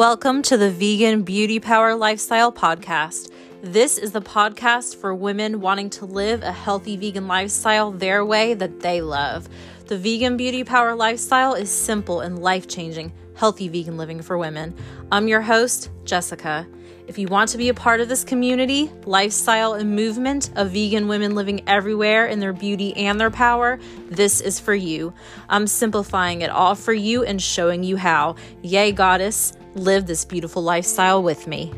Welcome to the Vegan Beauty Power Lifestyle Podcast. This is the podcast for women wanting to live a healthy vegan lifestyle their way that they love. The Vegan Beauty Power Lifestyle is simple and life changing, healthy vegan living for women. I'm your host, Jessica. If you want to be a part of this community, lifestyle, and movement of vegan women living everywhere in their beauty and their power, this is for you. I'm simplifying it all for you and showing you how. Yay, goddess, live this beautiful lifestyle with me.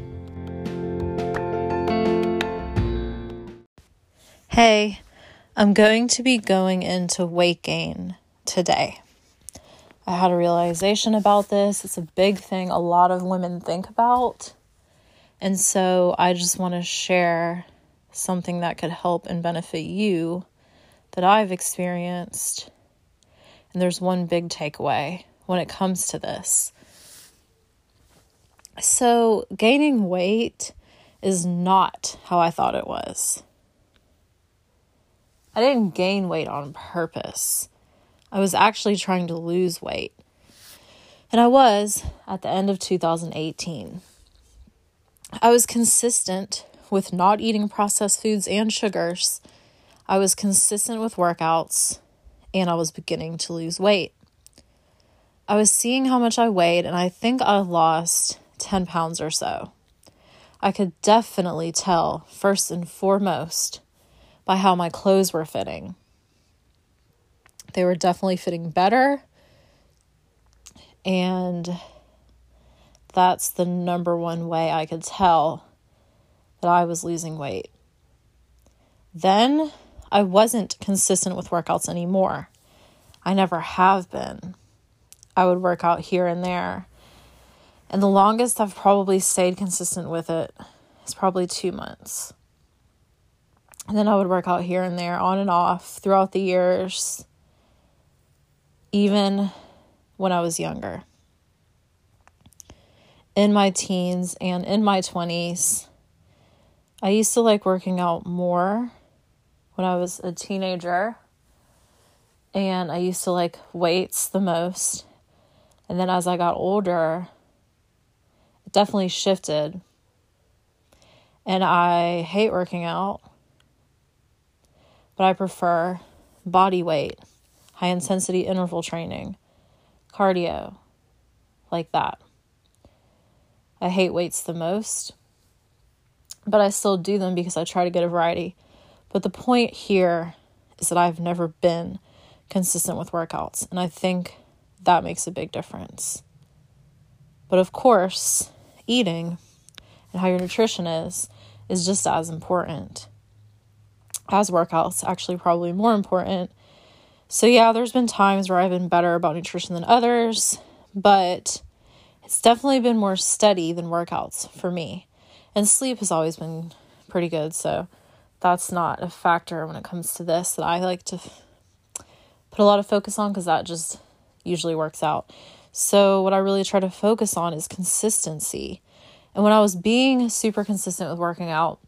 Hey, I'm going to be going into weight gain today. I had a realization about this. It's a big thing a lot of women think about. And so I just want to share something that could help and benefit you that I've experienced. And there's one big takeaway when it comes to this. So, gaining weight is not how I thought it was. I didn't gain weight on purpose. I was actually trying to lose weight. And I was at the end of 2018. I was consistent with not eating processed foods and sugars. I was consistent with workouts and I was beginning to lose weight. I was seeing how much I weighed and I think I lost 10 pounds or so. I could definitely tell, first and foremost, by how my clothes were fitting. They were definitely fitting better. And that's the number one way I could tell that I was losing weight. Then I wasn't consistent with workouts anymore. I never have been. I would work out here and there. And the longest I've probably stayed consistent with it is probably two months. And then I would work out here and there, on and off throughout the years, even when I was younger in my teens and in my 20s, I used to like working out more when I was a teenager. And I used to like weights the most. And then as I got older, it definitely shifted. And I hate working out, but I prefer body weight, high intensity interval training, cardio, like that. I hate weights the most, but I still do them because I try to get a variety. But the point here is that I've never been consistent with workouts, and I think that makes a big difference. But of course, eating and how your nutrition is is just as important as workouts, actually, probably more important. So, yeah, there's been times where I've been better about nutrition than others, but it's definitely been more steady than workouts for me. And sleep has always been pretty good, so that's not a factor when it comes to this that I like to put a lot of focus on because that just usually works out. So, what I really try to focus on is consistency. And when I was being super consistent with working out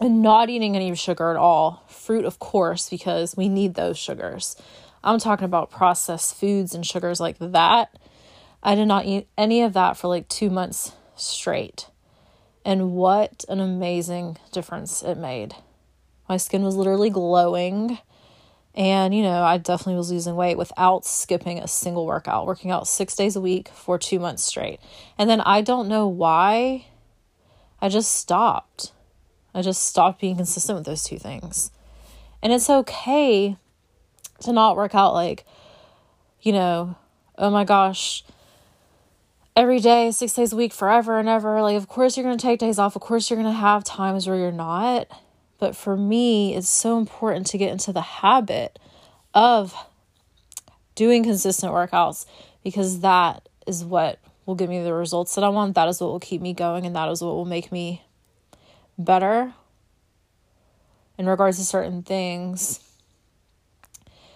and not eating any sugar at all, fruit, of course, because we need those sugars. I'm talking about processed foods and sugars like that. I did not eat any of that for like two months straight. And what an amazing difference it made. My skin was literally glowing. And, you know, I definitely was losing weight without skipping a single workout, working out six days a week for two months straight. And then I don't know why I just stopped. I just stopped being consistent with those two things. And it's okay to not work out like, you know, oh my gosh, every day, six days a week, forever and ever. Like, of course, you're going to take days off. Of course, you're going to have times where you're not. But for me, it's so important to get into the habit of doing consistent workouts because that is what will give me the results that I want. That is what will keep me going, and that is what will make me better in regards to certain things.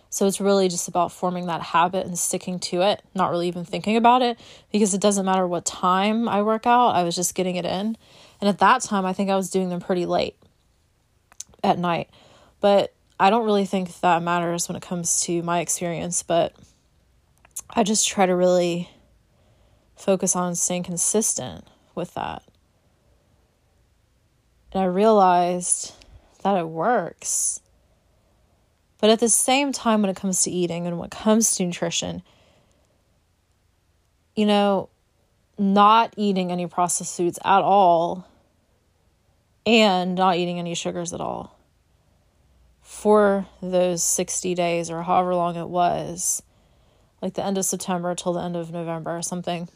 So it's really just about forming that habit and sticking to it, not really even thinking about it because it doesn't matter what time I work out, I was just getting it in. And at that time, I think I was doing them pretty late at night. But I don't really think that matters when it comes to my experience, but I just try to really focus on staying consistent with that. And I realized that it works. But at the same time, when it comes to eating and when it comes to nutrition, you know, not eating any processed foods at all and not eating any sugars at all for those 60 days or however long it was, like the end of September till the end of November or something.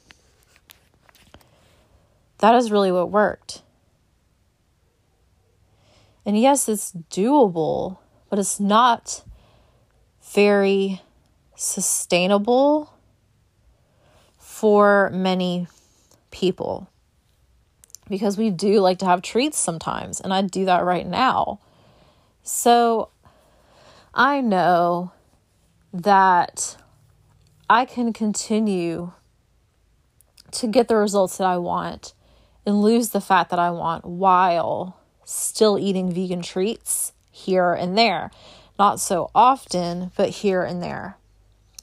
That is really what worked. And yes, it's doable, but it's not very sustainable for many people because we do like to have treats sometimes, and I do that right now. So I know that I can continue to get the results that I want and lose the fat that I want while still eating vegan treats here and there. Not so often, but here and there.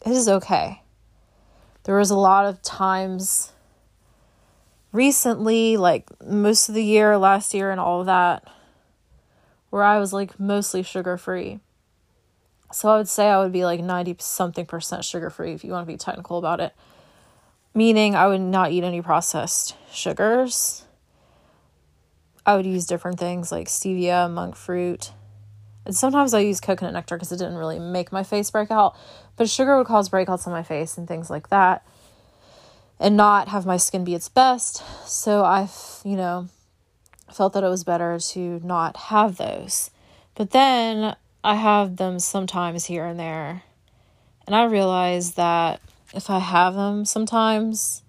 It is okay there was a lot of times recently, like most of the year, last year, and all of that, where I was like mostly sugar free. So I would say I would be like 90 something percent sugar free if you want to be technical about it. Meaning I would not eat any processed sugars. I would use different things like stevia, monk fruit, and sometimes I use coconut nectar because it didn't really make my face break out, but sugar would cause breakouts on my face and things like that, and not have my skin be its best. So I've, you know, felt that it was better to not have those. But then I have them sometimes here and there. And I realize that if I have them sometimes,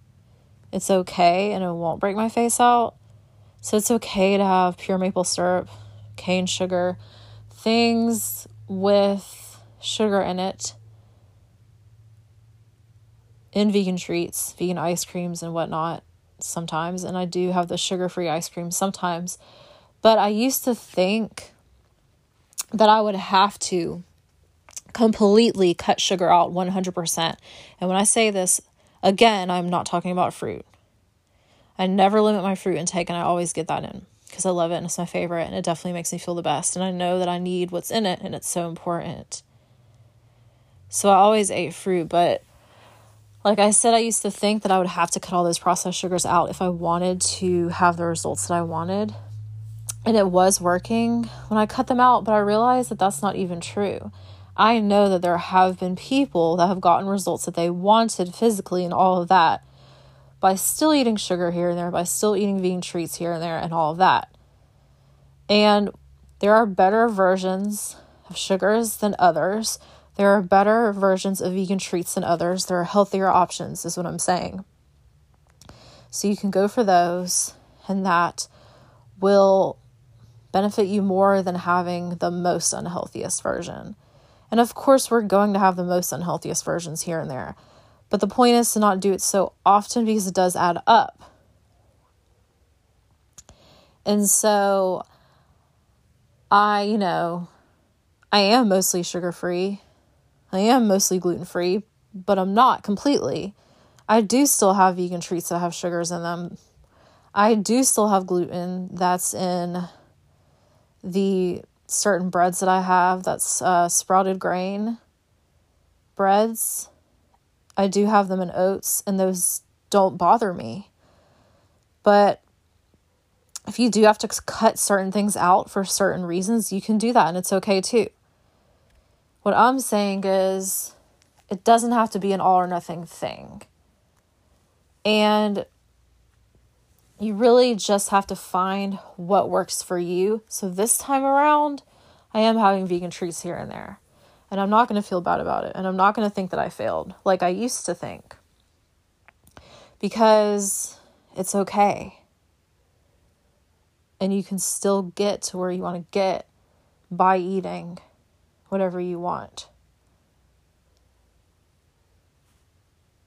it's okay and it won't break my face out. So it's okay to have pure maple syrup, cane sugar, things with sugar in it in vegan treats, vegan ice creams, and whatnot sometimes. And I do have the sugar free ice cream sometimes. But I used to think that I would have to completely cut sugar out 100%. And when I say this, again, I'm not talking about fruit. I never limit my fruit intake and I always get that in because I love it and it's my favorite and it definitely makes me feel the best. And I know that I need what's in it and it's so important. So I always ate fruit, but like I said, I used to think that I would have to cut all those processed sugars out if I wanted to have the results that I wanted. And it was working when I cut them out, but I realized that that's not even true. I know that there have been people that have gotten results that they wanted physically and all of that by still eating sugar here and there, by still eating vegan treats here and there, and all of that. And there are better versions of sugars than others. There are better versions of vegan treats than others. There are healthier options, is what I'm saying. So you can go for those, and that will benefit you more than having the most unhealthiest version. And of course, we're going to have the most unhealthiest versions here and there. But the point is to not do it so often because it does add up. And so I, you know, I am mostly sugar free. I am mostly gluten free, but I'm not completely. I do still have vegan treats that have sugars in them. I do still have gluten that's in the certain breads that I have that's uh, sprouted grain breads I do have them in oats, and those don't bother me. But if you do have to cut certain things out for certain reasons, you can do that, and it's okay too. What I'm saying is, it doesn't have to be an all or nothing thing. And you really just have to find what works for you. So this time around, I am having vegan treats here and there and I'm not going to feel bad about it and I'm not going to think that I failed like I used to think because it's okay. And you can still get to where you want to get by eating whatever you want.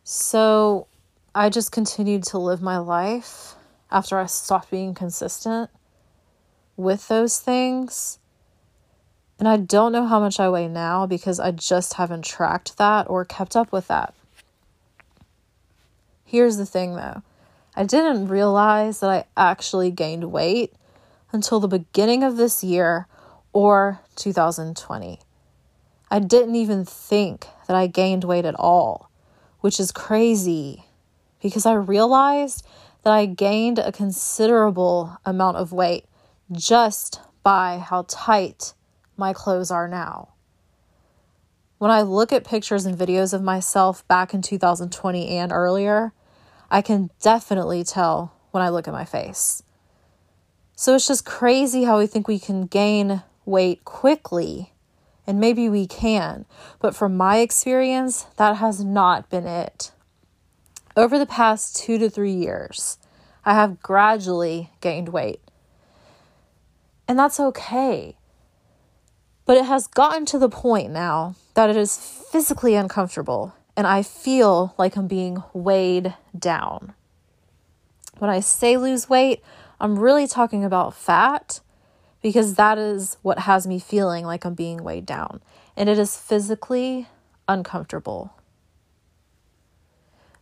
So I just continued to live my life after I stopped being consistent with those things and I don't know how much I weigh now because I just haven't tracked that or kept up with that. Here's the thing though I didn't realize that I actually gained weight until the beginning of this year or 2020. I didn't even think that I gained weight at all, which is crazy because I realized that I gained a considerable amount of weight just by how tight my clothes are now. When I look at pictures and videos of myself back in 2020 and earlier, I can definitely tell when I look at my face. So it's just crazy how we think we can gain weight quickly, and maybe we can, but from my experience, that has not been it. Over the past two to three years, I have gradually gained weight. And that's okay. But it has gotten to the point now that it is physically uncomfortable and I feel like I'm being weighed down. When I say lose weight, I'm really talking about fat because that is what has me feeling like I'm being weighed down. And it is physically uncomfortable.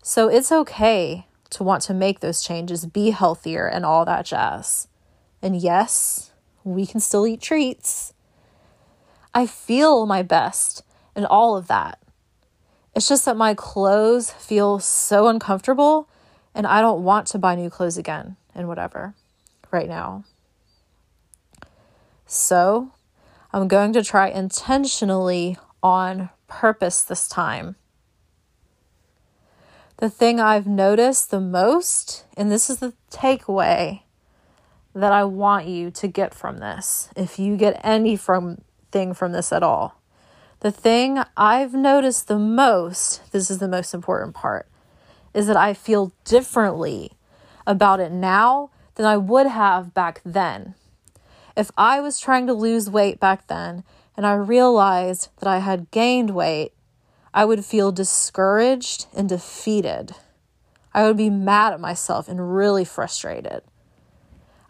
So it's okay to want to make those changes, be healthier, and all that jazz. And yes, we can still eat treats. I feel my best and all of that. It's just that my clothes feel so uncomfortable and I don't want to buy new clothes again and whatever right now. So I'm going to try intentionally on purpose this time. The thing I've noticed the most, and this is the takeaway that I want you to get from this, if you get any from thing from this at all. The thing I've noticed the most, this is the most important part, is that I feel differently about it now than I would have back then. If I was trying to lose weight back then and I realized that I had gained weight, I would feel discouraged and defeated. I would be mad at myself and really frustrated.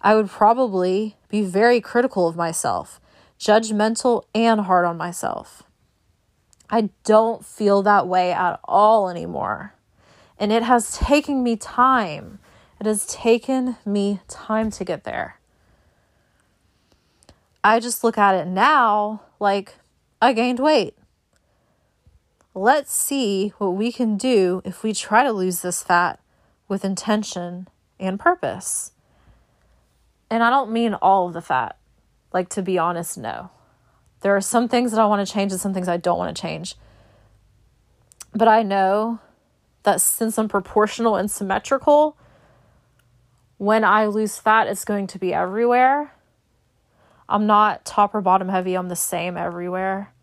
I would probably be very critical of myself, judgmental and hard on myself. I don't feel that way at all anymore. And it has taken me time. It has taken me time to get there. I just look at it now like I gained weight. Let's see what we can do if we try to lose this fat with intention and purpose. And I don't mean all of the fat. Like, to be honest, no. There are some things that I want to change and some things I don't want to change. But I know that since I'm proportional and symmetrical, when I lose fat, it's going to be everywhere. I'm not top or bottom heavy, I'm the same everywhere.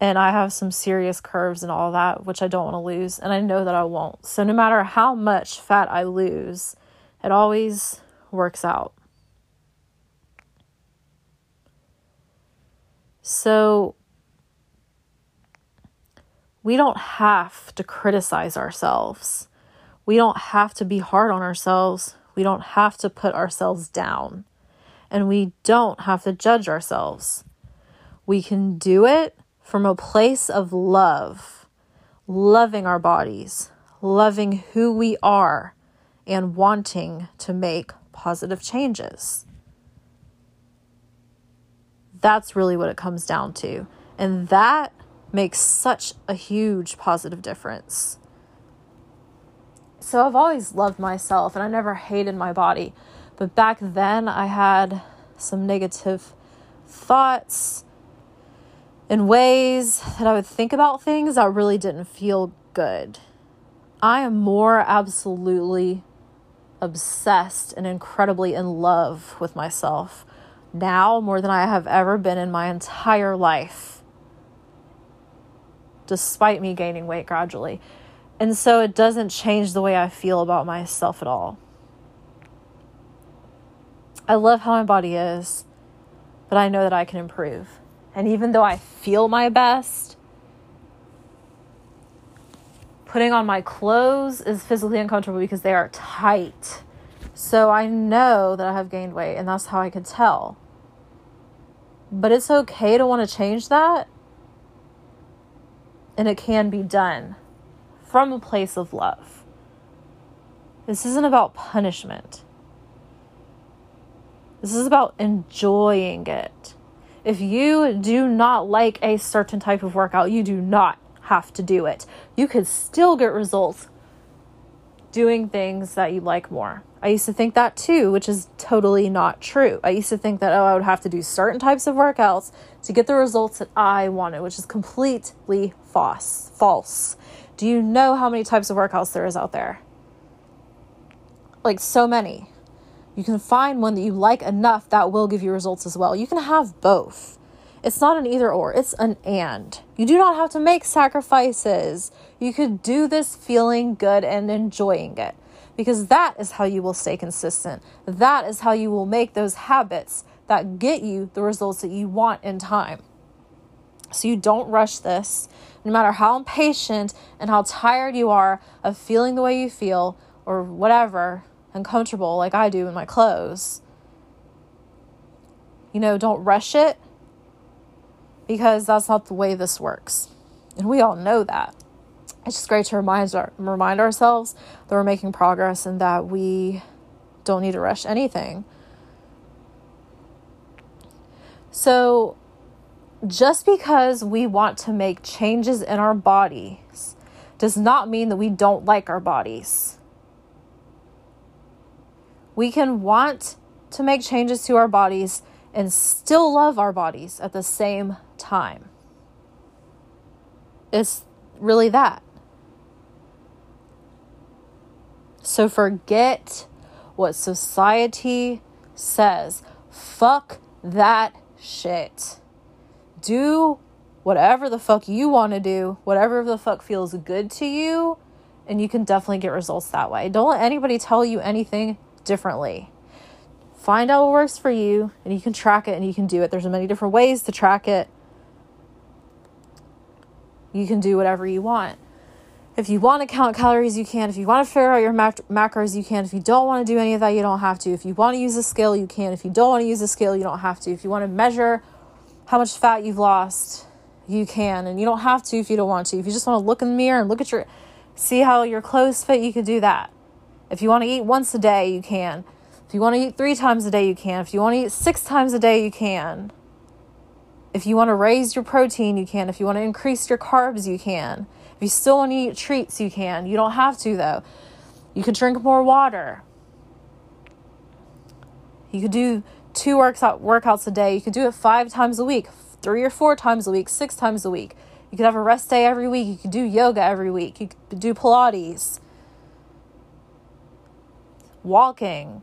And I have some serious curves and all that, which I don't want to lose. And I know that I won't. So no matter how much fat I lose, it always works out. So we don't have to criticize ourselves. We don't have to be hard on ourselves. We don't have to put ourselves down. And we don't have to judge ourselves. We can do it from a place of love, loving our bodies, loving who we are, and wanting to make positive changes. That's really what it comes down to. And that makes such a huge positive difference. So I've always loved myself and I never hated my body. But back then I had some negative thoughts and ways that I would think about things that really didn't feel good. I am more absolutely obsessed and incredibly in love with myself now more than I have ever been in my entire life, despite me gaining weight gradually. And so it doesn't change the way I feel about myself at all. I love how my body is, but I know that I can improve. And even though I feel my best, putting on my clothes is physically uncomfortable because they are tight. So I know that I have gained weight, and that's how I could tell. But it's okay to want to change that. And it can be done from a place of love. This isn't about punishment. This is about enjoying it. If you do not like a certain type of workout, you do not have to do it. You could still get results doing things that you like more. I used to think that too, which is totally not true. I used to think that, oh, I would have to do certain types of workouts to get the results that I wanted, which is completely false. False. Do you know how many types of workouts there is out there? Like so many. You can find one that you like enough that will give you results as well. You can have both. It's not an either or, it's an and. You do not have to make sacrifices. You could do this feeling good and enjoying it because that is how you will stay consistent. That is how you will make those habits that get you the results that you want in time. So you don't rush this, no matter how impatient and how tired you are of feeling the way you feel or whatever, uncomfortable like I do in my clothes. You know, don't rush it because that's not the way this works. And we all know that. It's just great to remind, our, remind ourselves that we're making progress and that we don't need to rush anything. So, just because we want to make changes in our bodies does not mean that we don't like our bodies. We can want to make changes to our bodies and still love our bodies at the same time. It's really that. So forget what society says. Fuck that shit. Do whatever the fuck you want to do, whatever the fuck feels good to you, and you can definitely get results that way. Don't let anybody tell you anything differently. Find out what works for you, and you can track it and you can do it. There's many different ways to track it you can do whatever you want. If you want to count calories, you can. If you want to figure out your mac- macros, you can. If you don't want to do any of that, you don't have to. If you want to use a scale, you can. If you don't want to use a scale, you don't have to. If you want to measure how much fat you've lost, you can. And you don't have to if you don't want to. If you just want to look in the mirror and look at your, see how your clothes fit, you can do that. If you want to eat once a day, you can. If you want to eat three times a day, you can. If you want to eat six times a day, you can. If you want to raise your protein, you can. If you want to increase your carbs, you can. If you still want to eat treats, you can. You don't have to, though. You could drink more water. You could do two workout, workouts a day. You could do it five times a week, three or four times a week, six times a week. You could have a rest day every week. You could do yoga every week. You could do Pilates, walking.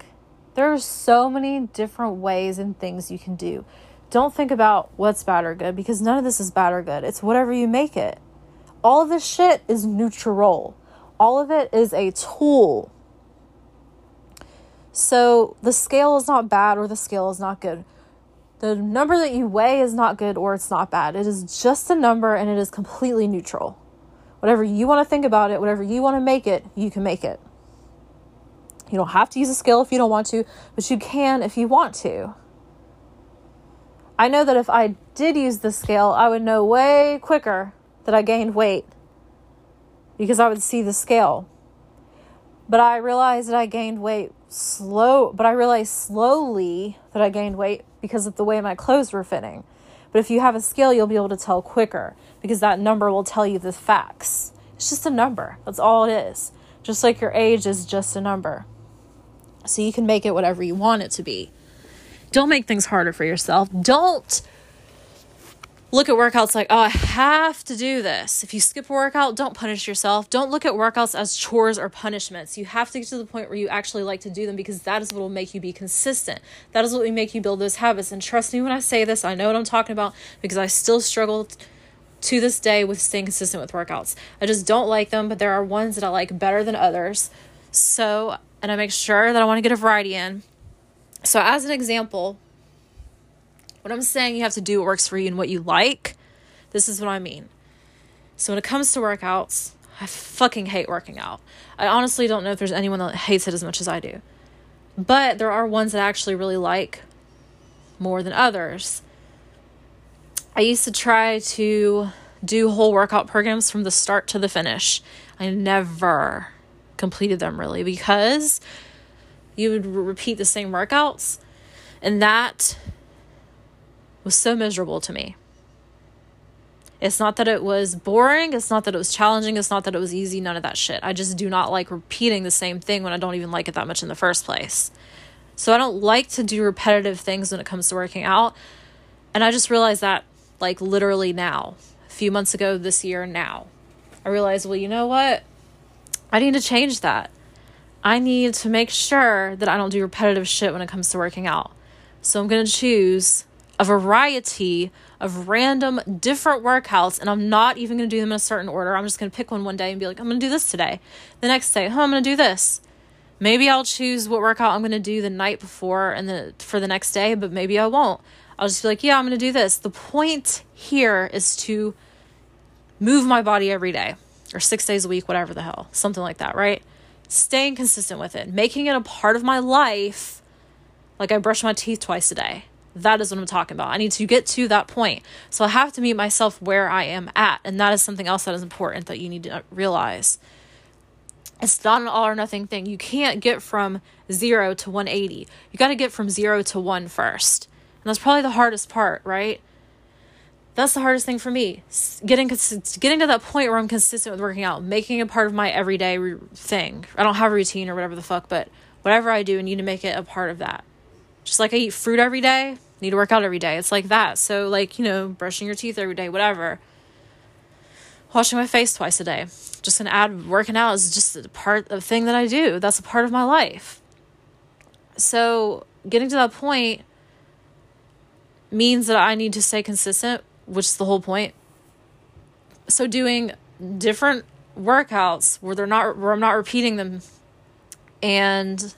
There are so many different ways and things you can do. Don't think about what's bad or good because none of this is bad or good. It's whatever you make it. All of this shit is neutral. All of it is a tool. So the scale is not bad or the scale is not good. The number that you weigh is not good or it's not bad. It is just a number and it is completely neutral. Whatever you want to think about it, whatever you want to make it, you can make it. You don't have to use a scale if you don't want to, but you can if you want to. I know that if I did use the scale, I would know way quicker that I gained weight because I would see the scale. But I realized that I gained weight slow, but I realized slowly that I gained weight because of the way my clothes were fitting. But if you have a scale, you'll be able to tell quicker because that number will tell you the facts. It's just a number. That's all it is. Just like your age is just a number. So you can make it whatever you want it to be. Don't make things harder for yourself. Don't look at workouts like, oh, I have to do this. If you skip a workout, don't punish yourself. Don't look at workouts as chores or punishments. You have to get to the point where you actually like to do them because that is what will make you be consistent. That is what will make you build those habits. And trust me when I say this, I know what I'm talking about because I still struggle to this day with staying consistent with workouts. I just don't like them, but there are ones that I like better than others. So, and I make sure that I want to get a variety in. So, as an example, when I'm saying you have to do what works for you and what you like, this is what I mean. So, when it comes to workouts, I fucking hate working out. I honestly don't know if there's anyone that hates it as much as I do. But there are ones that I actually really like more than others. I used to try to do whole workout programs from the start to the finish. I never, completed them really because you would repeat the same workouts and that was so miserable to me. It's not that it was boring, it's not that it was challenging, it's not that it was easy, none of that shit. I just do not like repeating the same thing when I don't even like it that much in the first place. So I don't like to do repetitive things when it comes to working out. And I just realized that like literally now, a few months ago this year now. I realized, well, you know what? I need to change that. I need to make sure that I don't do repetitive shit when it comes to working out. So I'm going to choose a variety of random different workouts and I'm not even going to do them in a certain order. I'm just going to pick one one day and be like, I'm going to do this today. The next day, oh, I'm going to do this. Maybe I'll choose what workout I'm going to do the night before and the for the next day, but maybe I won't. I'll just be like, yeah, I'm going to do this. The point here is to move my body every day or 6 days a week, whatever the hell. Something like that, right? Staying consistent with it, making it a part of my life like I brush my teeth twice a day. That is what I'm talking about. I need to get to that point. So I have to meet myself where I am at. And that is something else that is important that you need to realize. It's not an all or nothing thing. You can't get from zero to 180. You got to get from zero to one first. And that's probably the hardest part, right? That's the hardest thing for me. Getting getting to that point where I'm consistent with working out, making it part of my everyday thing. I don't have a routine or whatever the fuck, but whatever I do, I need to make it a part of that. Just like I eat fruit every day, need to work out every day. It's like that. So, like, you know, brushing your teeth every day, whatever. Washing my face twice a day. Just gonna add working out is just a part of thing that I do. That's a part of my life. So, getting to that point means that I need to stay consistent, which is the whole point. So, doing different workouts where they're not where I'm not repeating them and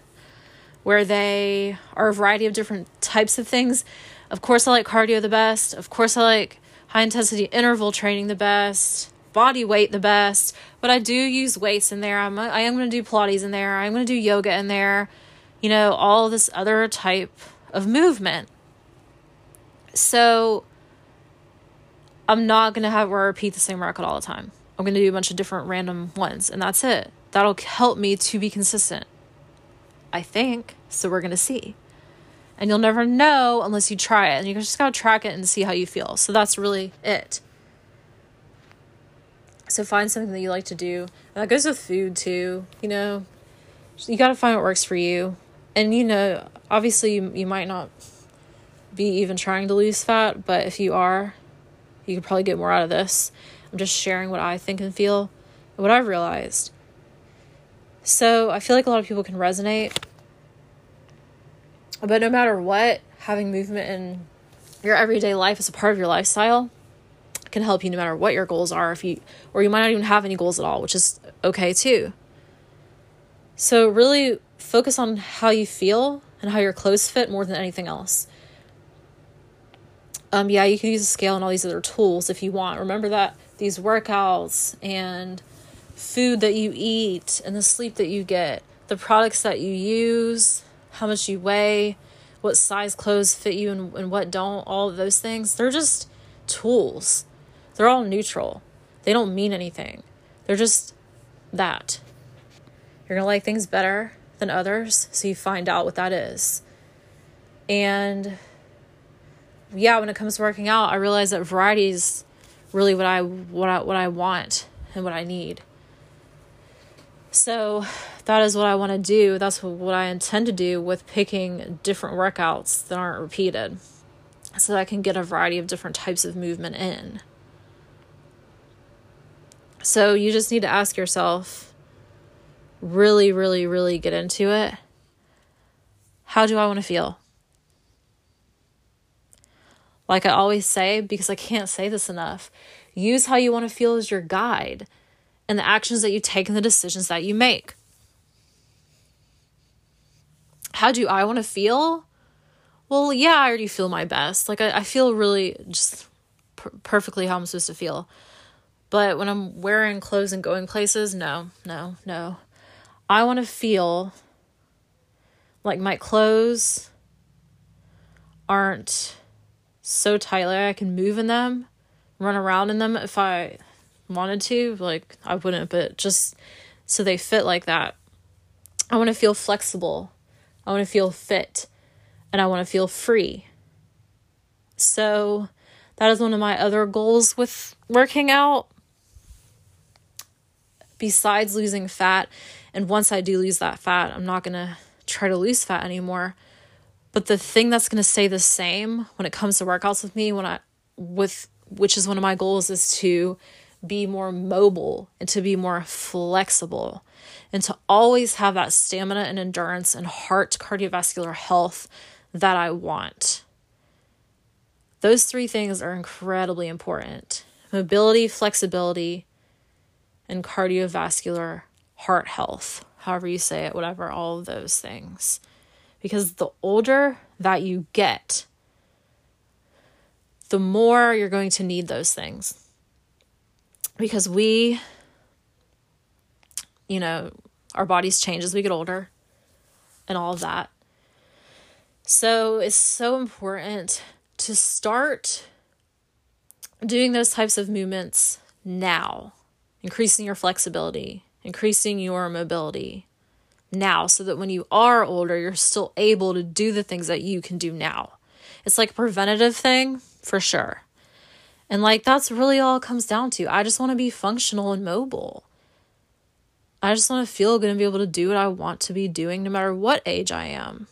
where they are a variety of different types of things. Of course, I like cardio the best. Of course, I like high intensity interval training the best, body weight the best. But I do use weights in there. I'm I am going to do Pilates in there. I'm going to do yoga in there. You know, all this other type of movement. So I'm not going to have or repeat the same record all the time. I'm going to do a bunch of different random ones, and that's it. That'll help me to be consistent. I think. So we're going to see. And you'll never know unless you try it. And you just got to track it and see how you feel. So that's really it. So find something that you like to do. And that goes with food too. You know, you got to find what works for you. And, you know, obviously you, you might not be even trying to lose fat, but if you are, you could probably get more out of this. I'm just sharing what I think and feel and what I've realized. So I feel like a lot of people can resonate. But no matter what, having movement in your everyday life as a part of your lifestyle can help you no matter what your goals are if you or you might not even have any goals at all, which is okay too. So really focus on how you feel and how your clothes fit more than anything else. Um yeah, you can use a scale and all these other tools if you want. Remember that these workouts and food that you eat and the sleep that you get, the products that you use, how much you weigh, what size clothes fit you and, and what don't, all of those things, they're just tools. They're all neutral. They don't mean anything. They're just that. You're going to like things better than others, so you find out what that is. And yeah, when it comes to working out, I realize that variety is really what I what I what I want and what I need. So that is what I want to do. That's what I intend to do with picking different workouts that aren't repeated so that I can get a variety of different types of movement in. So you just need to ask yourself really, really, really get into it. How do I want to feel? Like I always say, because I can't say this enough, use how you want to feel as your guide and the actions that you take and the decisions that you make. How do I want to feel? Well, yeah, I already feel my best. Like, I, I feel really just per- perfectly how I'm supposed to feel. But when I'm wearing clothes and going places, no, no, no. I want to feel like my clothes aren't so tightly I can move in them, run around in them if I wanted to, like I wouldn't, but just so they fit like that. I want to feel flexible. I want to feel fit and I want to feel free. So that is one of my other goals with working out. Besides losing fat, and once I do lose that fat, I'm not going to try to lose fat anymore. But the thing that's going to stay the same when it comes to workouts with me when I with which is one of my goals is to be more mobile and to be more flexible and to always have that stamina and endurance and heart cardiovascular health that I want. Those three things are incredibly important mobility, flexibility, and cardiovascular heart health, however you say it, whatever, all of those things. Because the older that you get, the more you're going to need those things. Because we, you know, our bodies change as we get older and all of that. So it's so important to start doing those types of movements now, increasing your flexibility, increasing your mobility now, so that when you are older, you're still able to do the things that you can do now. It's like a preventative thing for sure. And like that's really all it comes down to. I just want to be functional and mobile. I just want to feel good and be able to do what I want to be doing no matter what age I am.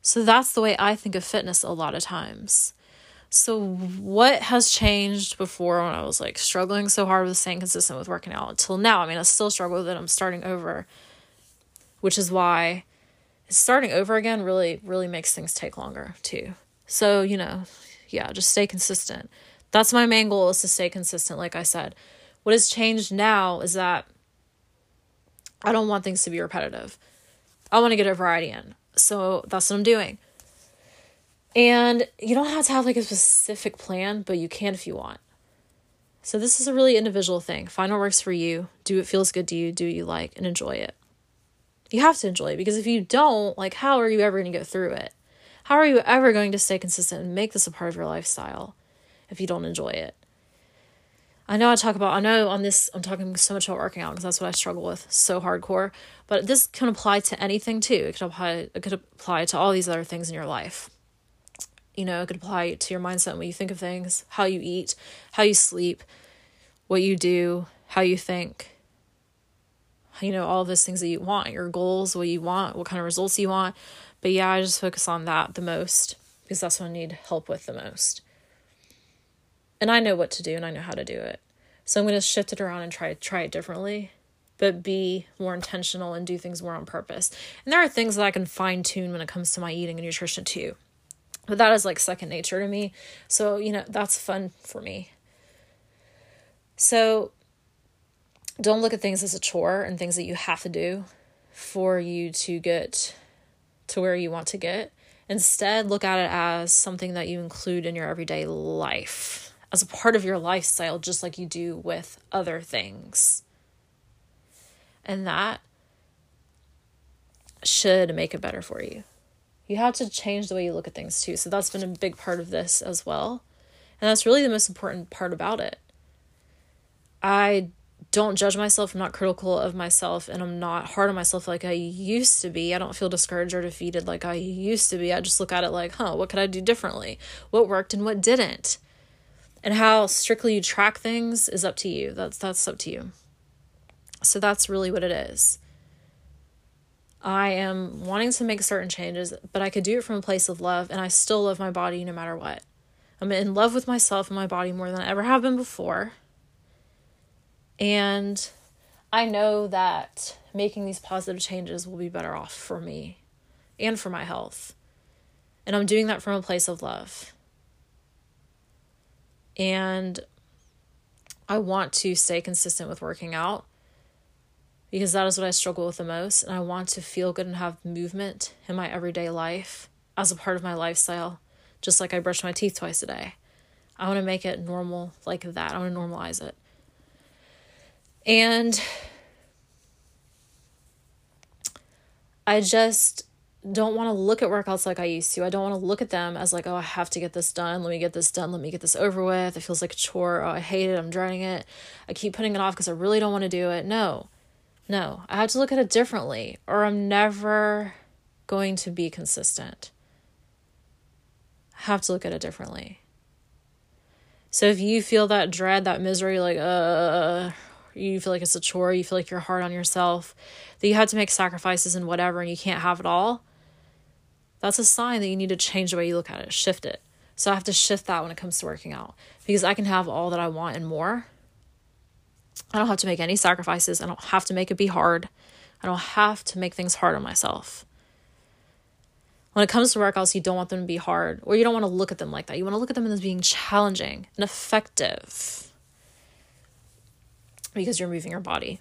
So that's the way I think of fitness a lot of times. So, what has changed before when I was like struggling so hard with staying consistent with working out until now? I mean, I still struggle with it. I'm starting over, which is why starting over again really, really makes things take longer too. So, you know, yeah, just stay consistent. That's my main goal is to stay consistent, like I said. What has changed now is that I don't want things to be repetitive. I want to get a variety in. So that's what I'm doing. And you don't have to have like a specific plan, but you can if you want. So this is a really individual thing. Find what works for you, do what feels good to you, do what you like, and enjoy it. You have to enjoy it because if you don't, like, how are you ever going to get through it? How are you ever going to stay consistent and make this a part of your lifestyle if you don't enjoy it? I know I talk about, I know on this, I'm talking so much about working out because that's what I struggle with so hardcore, but this can apply to anything too. It could apply, it could apply to all these other things in your life. You know, it could apply to your mindset and what you think of things, how you eat, how you sleep, what you do, how you think, you know, all those things that you want, your goals, what you want, what kind of results you want. But yeah, I just focus on that the most because that's what I need help with the most and I know what to do and I know how to do it. So I'm going to shift it around and try try it differently, but be more intentional and do things more on purpose. And there are things that I can fine tune when it comes to my eating and nutrition too. But that is like second nature to me. So, you know, that's fun for me. So don't look at things as a chore and things that you have to do for you to get to where you want to get. Instead, look at it as something that you include in your everyday life as a part of your lifestyle, just like you do with other things. And that should make it better for you. You have to change the way you look at things too. So that's been a big part of this as well. And that's really the most important part about it. I don't judge myself. I'm not critical of myself and I'm not hard on myself like I used to be. I don't feel discouraged or defeated like I used to be. I just look at it like, huh, what could I do differently? What worked and what didn't? and how strictly you track things is up to you that's that's up to you so that's really what it is i am wanting to make certain changes but i could do it from a place of love and i still love my body no matter what i'm in love with myself and my body more than i ever have been before and i know that making these positive changes will be better off for me and for my health and i'm doing that from a place of love and I want to stay consistent with working out because that is what I struggle with the most. And I want to feel good and have movement in my everyday life as a part of my lifestyle, just like I brush my teeth twice a day. I want to make it normal like that. I want to normalize it. And I just don't want to look at workouts like I used to. I don't want to look at them as like, oh, I have to get this done. Let me get this done. Let me get this over with. It feels like a chore. Oh, I hate it. I'm dreading it. I keep putting it off because I really don't want to do it. No. No, I have to look at it differently, or I'm never going to be consistent. I have to look at it differently. So if you feel that dread, that misery, like, uh, uh, uh, uh you feel like it's a chore, you feel like you're hard on yourself, that you had to make sacrifices and whatever, and you can't have it all, that's a sign that you need to change the way you look at it, shift it. So I have to shift that when it comes to working out because I can have all that I want and more. I don't have to make any sacrifices. I don't have to make it be hard. I don't have to make things hard on myself. When it comes to workouts, you don't want them to be hard or you don't want to look at them like that. You want to look at them as being challenging and effective because you're moving your body.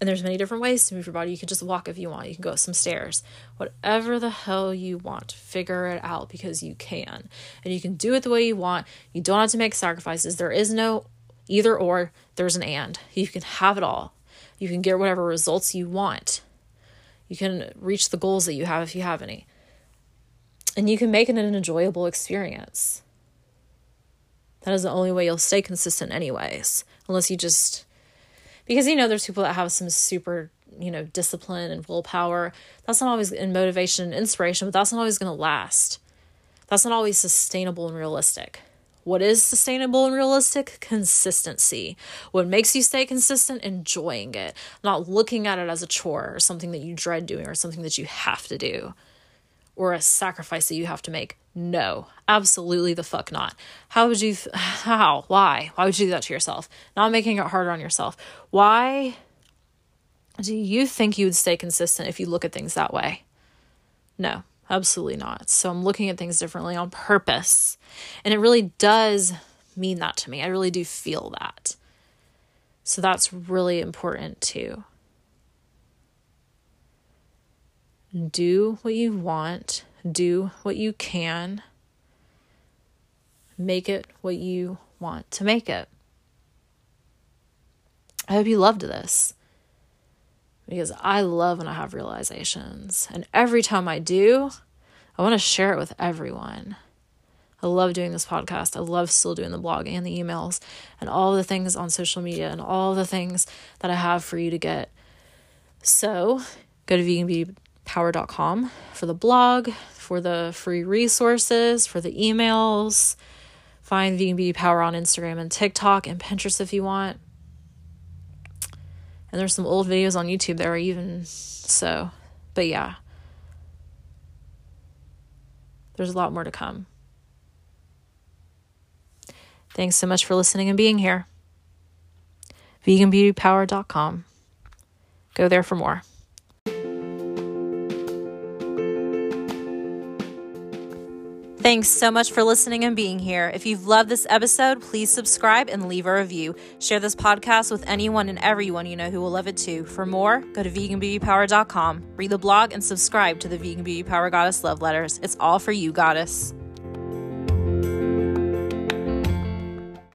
And there's many different ways to move your body. You can just walk if you want. You can go up some stairs. Whatever the hell you want, figure it out because you can. And you can do it the way you want. You don't have to make sacrifices. There is no either or, there's an and. You can have it all. You can get whatever results you want. You can reach the goals that you have if you have any. And you can make it an enjoyable experience. That is the only way you'll stay consistent, anyways, unless you just because you know there's people that have some super you know discipline and willpower. That's not always in motivation and inspiration but that's not always going to last. That's not always sustainable and realistic. What is sustainable and realistic? Consistency. What makes you stay consistent? Enjoying it. Not looking at it as a chore or something that you dread doing or something that you have to do or a sacrifice that you have to make no, absolutely the fuck not. How would you, how, why? Why would you do that to yourself? Not making it harder on yourself. Why do you think you would stay consistent if you look at things that way? No, absolutely not. So I'm looking at things differently on purpose. And it really does mean that to me. I really do feel that. So that's really important too. Do what you want do what you can, make it what you want to make it. I hope you loved this because I love when I have realizations. And every time I do, I want to share it with everyone. I love doing this podcast. I love still doing the blog and the emails and all the things on social media and all the things that I have for you to get. So go to veganbeautypower.com for the blog, for the free resources, for the emails. Find Vegan Beauty Power on Instagram and TikTok and Pinterest if you want. And there's some old videos on YouTube there even so. But yeah. There's a lot more to come. Thanks so much for listening and being here. VeganBeautyPower.com. Go there for more. Thanks so much for listening and being here. If you've loved this episode, please subscribe and leave a review. Share this podcast with anyone and everyone you know who will love it too. For more, go to veganbeautypower.com, read the blog, and subscribe to the Vegan Beauty Power Goddess Love Letters. It's all for you, Goddess.